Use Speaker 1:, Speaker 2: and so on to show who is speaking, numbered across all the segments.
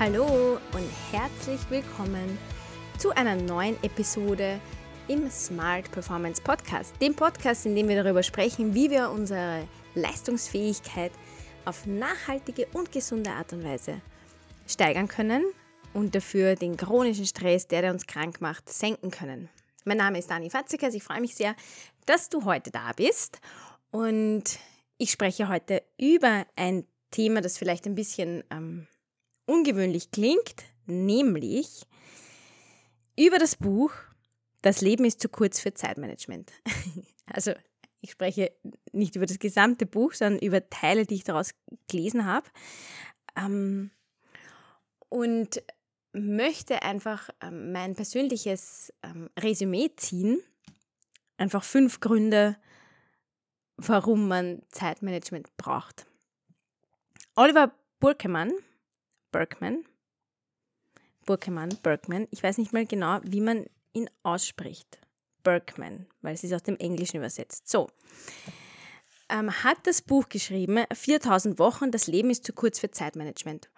Speaker 1: Hallo und herzlich willkommen zu einer neuen Episode im Smart Performance Podcast, dem Podcast, in dem wir darüber sprechen, wie wir unsere Leistungsfähigkeit auf nachhaltige und gesunde Art und Weise steigern können und dafür den chronischen Stress, der, der uns krank macht, senken können. Mein Name ist Dani Fatzikas. Ich freue mich sehr, dass du heute da bist. Und ich spreche heute über ein Thema, das vielleicht ein bisschen ähm, ungewöhnlich klingt, nämlich über das Buch Das Leben ist zu kurz für Zeitmanagement. also ich spreche nicht über das gesamte Buch, sondern über Teile, die ich daraus gelesen habe. Ähm, und möchte einfach ähm, mein persönliches ähm, Resümee ziehen. Einfach fünf Gründe, warum man Zeitmanagement braucht. Oliver Burkemann, Berkman, Burkemann, Berkman, ich weiß nicht mal genau, wie man ihn ausspricht. Berkman, weil es ist aus dem Englischen übersetzt. So, ähm, hat das Buch geschrieben, 4000 Wochen, das Leben ist zu kurz für Zeitmanagement.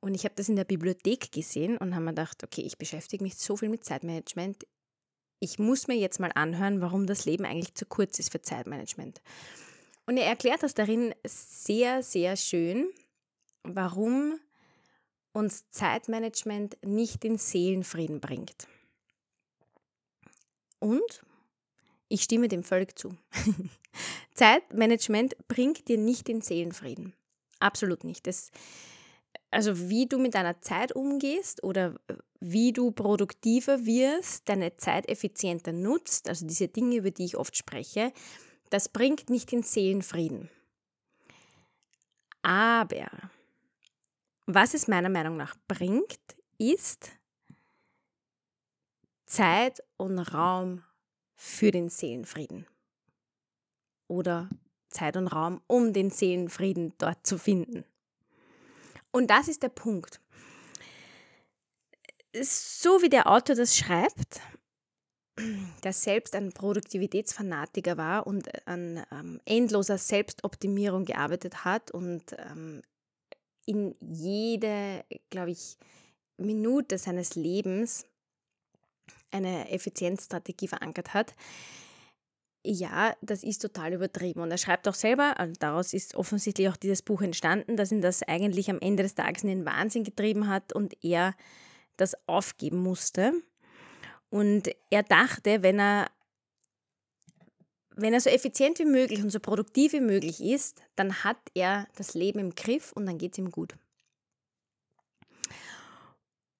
Speaker 1: Und ich habe das in der Bibliothek gesehen und habe mir gedacht, okay, ich beschäftige mich so viel mit Zeitmanagement. Ich muss mir jetzt mal anhören, warum das Leben eigentlich zu kurz ist für Zeitmanagement. Und er erklärt das darin sehr, sehr schön, warum uns Zeitmanagement nicht den Seelenfrieden bringt. Und ich stimme dem völlig zu. Zeitmanagement bringt dir nicht den Seelenfrieden. Absolut nicht. Das, also wie du mit deiner Zeit umgehst oder wie du produktiver wirst, deine Zeit effizienter nutzt, also diese Dinge, über die ich oft spreche, das bringt nicht den Seelenfrieden. Aber was es meiner Meinung nach bringt, ist Zeit und Raum für den Seelenfrieden. Oder Zeit und Raum, um den Seelenfrieden dort zu finden. Und das ist der Punkt. So wie der Autor das schreibt, der selbst ein Produktivitätsfanatiker war und an ähm, endloser Selbstoptimierung gearbeitet hat und ähm, in jede, glaube ich, Minute seines Lebens eine Effizienzstrategie verankert hat. Ja, das ist total übertrieben. Und er schreibt auch selber, also daraus ist offensichtlich auch dieses Buch entstanden, dass ihn das eigentlich am Ende des Tages in den Wahnsinn getrieben hat und er das aufgeben musste. Und er dachte, wenn er, wenn er so effizient wie möglich und so produktiv wie möglich ist, dann hat er das Leben im Griff und dann geht es ihm gut.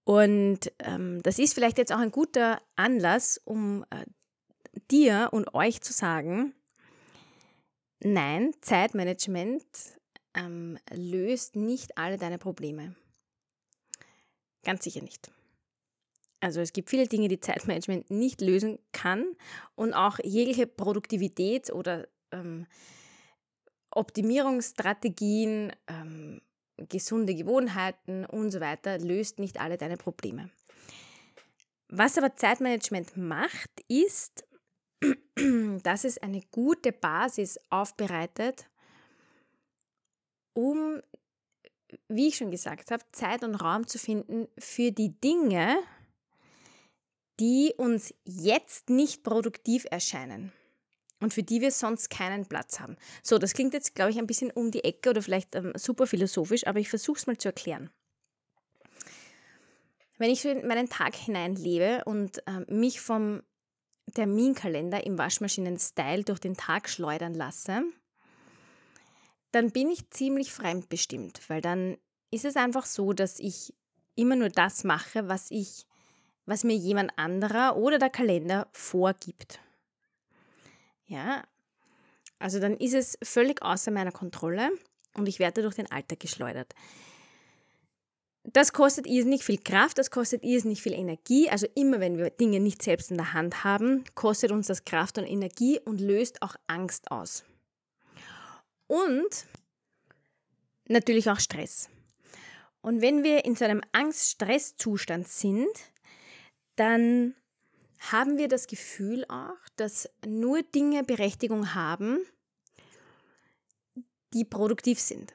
Speaker 1: Und ähm, das ist vielleicht jetzt auch ein guter Anlass, um äh, dir und euch zu sagen, nein, Zeitmanagement ähm, löst nicht alle deine Probleme. Ganz sicher nicht. Also es gibt viele Dinge, die Zeitmanagement nicht lösen kann und auch jegliche Produktivität oder ähm, Optimierungsstrategien, ähm, gesunde Gewohnheiten und so weiter löst nicht alle deine Probleme. Was aber Zeitmanagement macht, ist, dass es eine gute Basis aufbereitet, um, wie ich schon gesagt habe, Zeit und Raum zu finden für die Dinge, die uns jetzt nicht produktiv erscheinen und für die wir sonst keinen Platz haben. So, das klingt jetzt, glaube ich, ein bisschen um die Ecke oder vielleicht ähm, super philosophisch, aber ich versuche es mal zu erklären. Wenn ich so in meinen Tag hineinlebe und ähm, mich vom Terminkalender im Waschmaschinen-Style durch den Tag schleudern lasse, dann bin ich ziemlich fremdbestimmt, weil dann ist es einfach so, dass ich immer nur das mache, was ich was mir jemand anderer oder der Kalender vorgibt. Ja, also dann ist es völlig außer meiner Kontrolle und ich werde durch den Alltag geschleudert. Das kostet irrsinnig viel Kraft, das kostet irrsinnig viel Energie. Also immer wenn wir Dinge nicht selbst in der Hand haben, kostet uns das Kraft und Energie und löst auch Angst aus. Und natürlich auch Stress. Und wenn wir in so einem Angst-Stress-Zustand sind, dann haben wir das Gefühl auch, dass nur Dinge Berechtigung haben, die produktiv sind.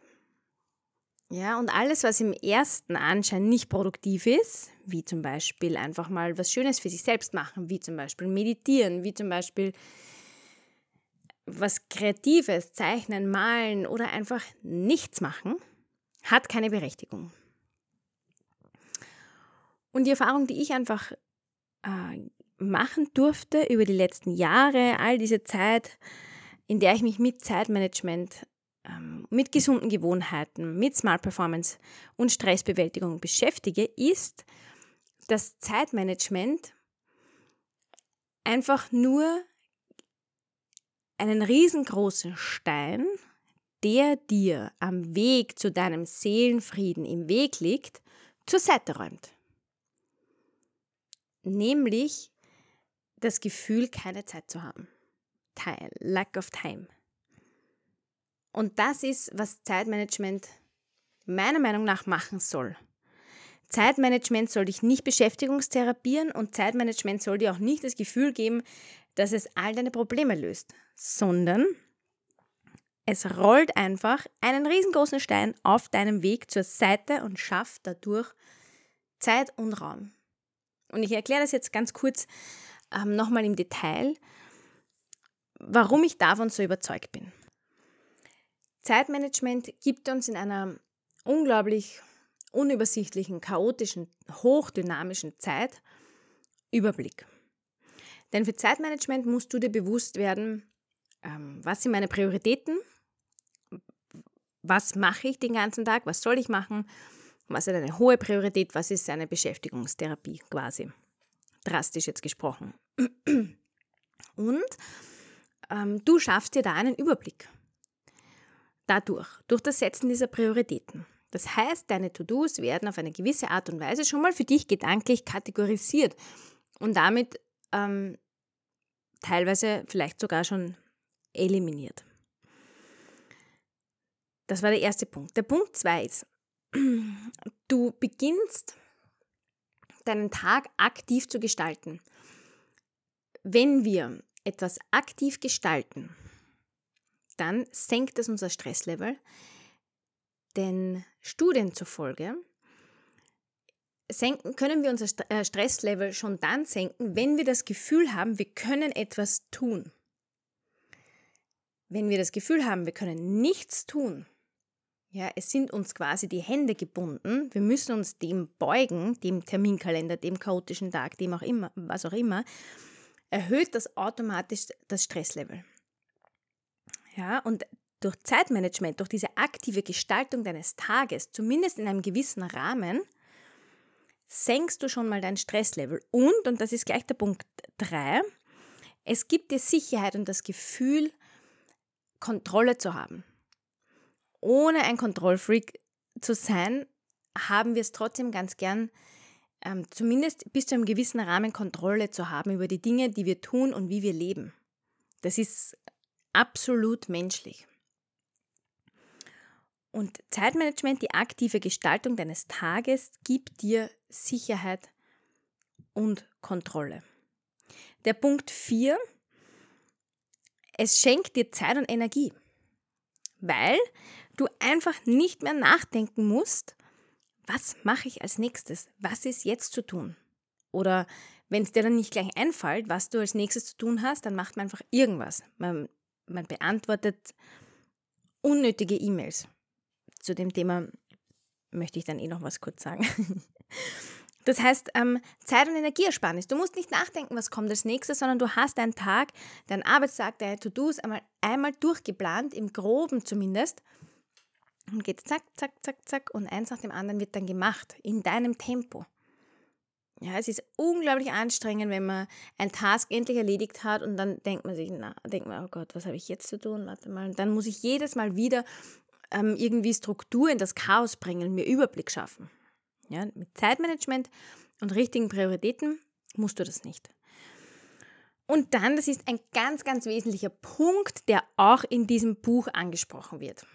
Speaker 1: Ja, und alles, was im ersten Anschein nicht produktiv ist, wie zum Beispiel einfach mal was Schönes für sich selbst machen, wie zum Beispiel meditieren, wie zum Beispiel was Kreatives, zeichnen, malen oder einfach nichts machen, hat keine Berechtigung. Und die Erfahrung, die ich einfach äh, machen durfte über die letzten Jahre, all diese Zeit, in der ich mich mit Zeitmanagement, ähm, mit gesunden Gewohnheiten, mit Smart Performance und Stressbewältigung beschäftige, ist, dass Zeitmanagement einfach nur einen riesengroßen Stein, der dir am Weg zu deinem Seelenfrieden im Weg liegt, zur Seite räumt. Nämlich das Gefühl, keine Zeit zu haben. Lack of time. Und das ist, was Zeitmanagement meiner Meinung nach machen soll. Zeitmanagement soll dich nicht beschäftigungstherapieren und Zeitmanagement soll dir auch nicht das Gefühl geben, dass es all deine Probleme löst, sondern es rollt einfach einen riesengroßen Stein auf deinem Weg zur Seite und schafft dadurch Zeit und Raum. Und ich erkläre das jetzt ganz kurz ähm, nochmal im Detail, warum ich davon so überzeugt bin. Zeitmanagement gibt uns in einer unglaublich unübersichtlichen, chaotischen, hochdynamischen Zeit Überblick. Denn für Zeitmanagement musst du dir bewusst werden, ähm, was sind meine Prioritäten, was mache ich den ganzen Tag, was soll ich machen, was ist eine hohe Priorität, was ist eine Beschäftigungstherapie quasi. Drastisch jetzt gesprochen. Und ähm, du schaffst dir da einen Überblick. Dadurch, durch das Setzen dieser Prioritäten. Das heißt, deine To-Dos werden auf eine gewisse Art und Weise schon mal für dich gedanklich kategorisiert und damit ähm, teilweise vielleicht sogar schon eliminiert. Das war der erste Punkt. Der Punkt zwei ist, du beginnst deinen Tag aktiv zu gestalten. Wenn wir etwas aktiv gestalten, dann senkt es unser Stresslevel, denn Studien zufolge senken, können wir unser äh, Stresslevel schon dann senken, wenn wir das Gefühl haben, wir können etwas tun. Wenn wir das Gefühl haben, wir können nichts tun, ja, es sind uns quasi die Hände gebunden, wir müssen uns dem beugen, dem Terminkalender, dem chaotischen Tag, dem auch immer, was auch immer, erhöht das automatisch das Stresslevel. Ja, und durch Zeitmanagement, durch diese aktive Gestaltung deines Tages, zumindest in einem gewissen Rahmen, senkst du schon mal dein Stresslevel. Und, und das ist gleich der Punkt 3, es gibt dir Sicherheit und das Gefühl, Kontrolle zu haben. Ohne ein Kontrollfreak zu sein, haben wir es trotzdem ganz gern, ähm, zumindest bis zu einem gewissen Rahmen Kontrolle zu haben über die Dinge, die wir tun und wie wir leben. Das ist absolut menschlich. Und Zeitmanagement, die aktive Gestaltung deines Tages, gibt dir Sicherheit und Kontrolle. Der Punkt 4, es schenkt dir Zeit und Energie, weil du einfach nicht mehr nachdenken musst, was mache ich als nächstes, was ist jetzt zu tun. Oder wenn es dir dann nicht gleich einfällt, was du als nächstes zu tun hast, dann macht man einfach irgendwas. Man, man beantwortet unnötige E-Mails zu dem Thema möchte ich dann eh noch was kurz sagen. Das heißt, ähm, Zeit- und Energieersparnis. Du musst nicht nachdenken, was kommt als nächstes, sondern du hast deinen Tag, deinen Arbeitstag, deine To-Dos einmal, einmal durchgeplant, im Groben zumindest. Und geht zack, zack, zack, zack und eins nach dem anderen wird dann gemacht, in deinem Tempo. Ja, es ist unglaublich anstrengend, wenn man ein Task endlich erledigt hat und dann denkt man sich, na, denkt man, oh Gott, was habe ich jetzt zu tun? Warte mal. Und dann muss ich jedes Mal wieder ähm, irgendwie Struktur in das Chaos bringen, mir Überblick schaffen. Ja, mit Zeitmanagement und richtigen Prioritäten musst du das nicht. Und dann, das ist ein ganz, ganz wesentlicher Punkt, der auch in diesem Buch angesprochen wird.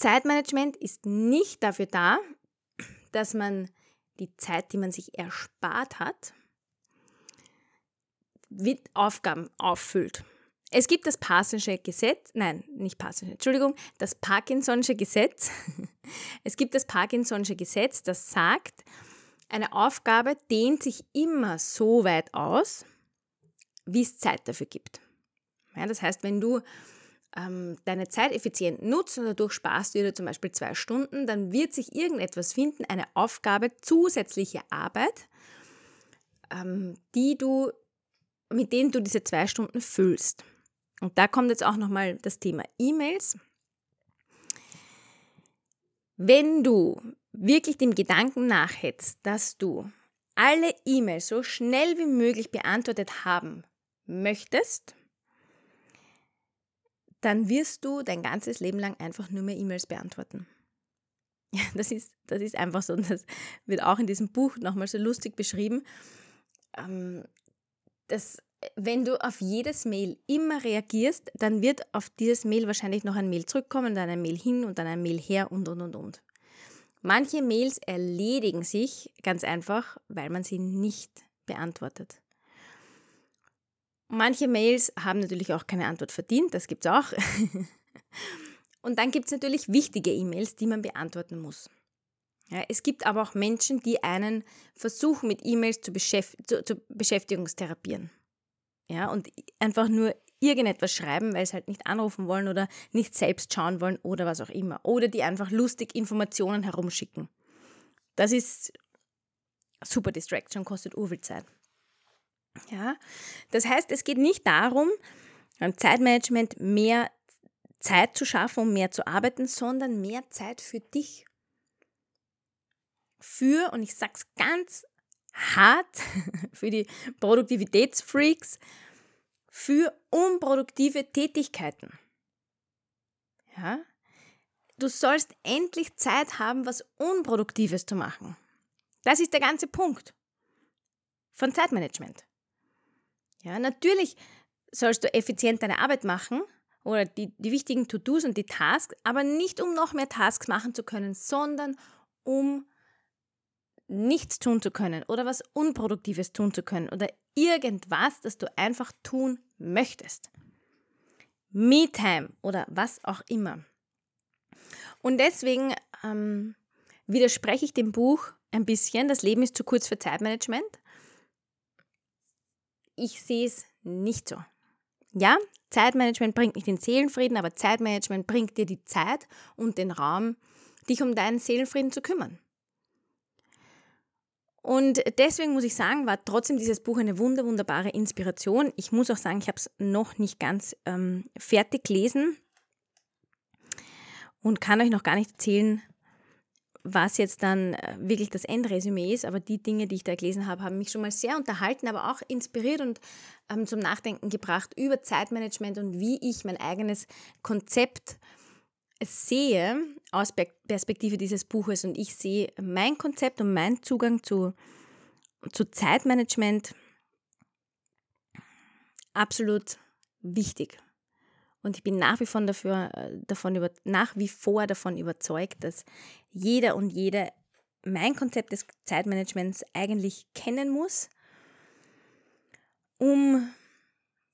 Speaker 1: Zeitmanagement ist nicht dafür da, dass man die Zeit, die man sich erspart hat, mit Aufgaben auffüllt. Es gibt das Parsonsche Gesetz, nein, nicht Parsonsche, Entschuldigung, das Parkinson'sche Gesetz. Es gibt das Parkinson'sche Gesetz, das sagt, eine Aufgabe dehnt sich immer so weit aus, wie es Zeit dafür gibt. Ja, das heißt, wenn du ähm, deine Zeit effizient nutzt und dadurch sparst du dir zum Beispiel zwei Stunden, dann wird sich irgendetwas finden, eine Aufgabe, zusätzliche Arbeit, ähm, die du, mit denen du diese zwei Stunden füllst. Und da kommt jetzt auch nochmal das Thema E-Mails. Wenn du wirklich dem Gedanken nachhetzt, dass du alle E-Mails so schnell wie möglich beantwortet haben möchtest, dann wirst du dein ganzes Leben lang einfach nur mehr E-Mails beantworten. Ja, das ist, das ist einfach so. Und das wird auch in diesem Buch nochmal so lustig beschrieben. Ähm, dass, wenn du auf jedes Mail immer reagierst, dann wird auf dieses Mail wahrscheinlich noch ein Mail zurückkommen, dann ein Mail hin und dann ein Mail her und und und und. Manche Mails erledigen sich ganz einfach, weil man sie nicht beantwortet. Manche Mails haben natürlich auch keine Antwort verdient, das gibt es auch. Und dann gibt es natürlich wichtige E-Mails, die man beantworten muss. Ja, es gibt aber auch Menschen, die einen versuchen, mit E-Mails zu, beschäft zu, zu Beschäftigungstherapieren. Ja, und einfach nur irgendetwas schreiben, weil sie halt nicht anrufen wollen oder nicht selbst schauen wollen oder was auch immer. Oder die einfach lustig Informationen herumschicken. Das ist super Distraction, kostet urviel Zeit. Ja, das heißt, es geht nicht darum, beim Zeitmanagement mehr Zeit zu schaffen, um mehr zu arbeiten, sondern mehr Zeit für dich. Für, und ich sage es ganz hart, für die Produktivitätsfreaks, für unproduktive Tätigkeiten. Ja? Du sollst endlich Zeit haben, was Unproduktives zu machen. Das ist der ganze Punkt von Zeitmanagement. Ja, natürlich sollst du effizient deine Arbeit machen oder die, die wichtigen To-Dos und die Tasks, aber nicht um noch mehr Tasks machen zu können, sondern um nichts tun zu können oder was Unproduktives tun zu können oder irgendwas, das du einfach tun möchtest. Me-Time oder was auch immer. Und deswegen ähm, widerspreche ich dem Buch ein bisschen. Das Leben ist zu kurz für Zeitmanagement ich sehe es nicht so. Ja, Zeitmanagement bringt nicht den Seelenfrieden, aber Zeitmanagement bringt dir die Zeit und den Raum, dich um deinen Seelenfrieden zu kümmern. Und deswegen muss ich sagen, war trotzdem dieses Buch eine wunder, wunderbare Inspiration. Ich muss auch sagen, ich habe es noch nicht ganz ähm, fertig gelesen und kann euch noch gar nicht erzählen, was jetzt dann äh, wirklich das Endresümee ist, aber die Dinge, die ich da gelesen habe, haben mich schon mal sehr unterhalten, aber auch inspiriert und ähm, zum Nachdenken gebracht über Zeitmanagement und wie ich mein eigenes Konzept sehe aus Perspektive dieses Buches. Und ich sehe mein Konzept und mein Zugang zu, zu Zeitmanagement absolut wichtig. Und ich bin nach wie, vor dafür, äh, davon über, nach wie vor davon überzeugt, dass jeder und jede mein Konzept des Zeitmanagements eigentlich kennen muss, um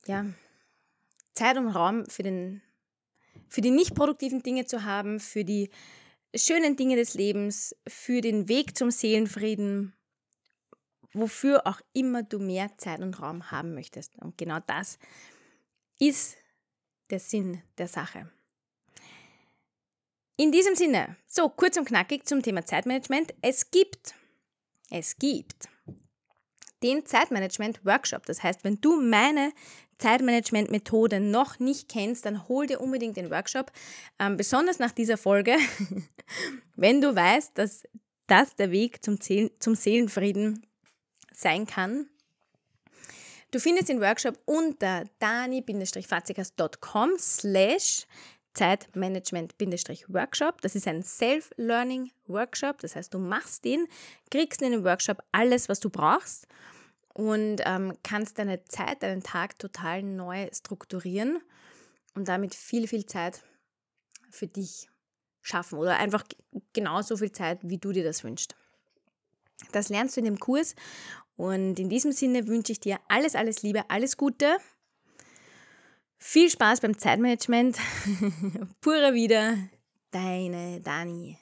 Speaker 1: ja, Zeit und Raum für, den, für die nicht produktiven Dinge zu haben, für die schönen Dinge des Lebens, für den Weg zum Seelenfrieden, wofür auch immer du mehr Zeit und Raum haben möchtest. Und genau das ist der Sinn der Sache. In diesem Sinne, so kurz und knackig zum Thema Zeitmanagement. Es gibt, es gibt den Zeitmanagement-Workshop. Das heißt, wenn du meine Zeitmanagement-Methode noch nicht kennst, dann hol dir unbedingt den Workshop. Ähm, besonders nach dieser Folge, wenn du weißt, dass das der Weg zum, Seelen, zum Seelenfrieden sein kann, Du findest den Workshop unter dani-fazikas.com slash Zeitmanagement-Workshop. Das ist ein Self-Learning-Workshop. Das heißt, du machst den, kriegst in dem Workshop alles, was du brauchst und ähm, kannst deine Zeit, deinen Tag total neu strukturieren und damit viel, viel Zeit für dich schaffen oder einfach genauso viel Zeit, wie du dir das wünschst. Das lernst du in dem Kurs und in diesem Sinne wünsche ich dir alles, alles Liebe, alles Gute. Viel Spaß beim Zeitmanagement. Pura wieder, deine Dani.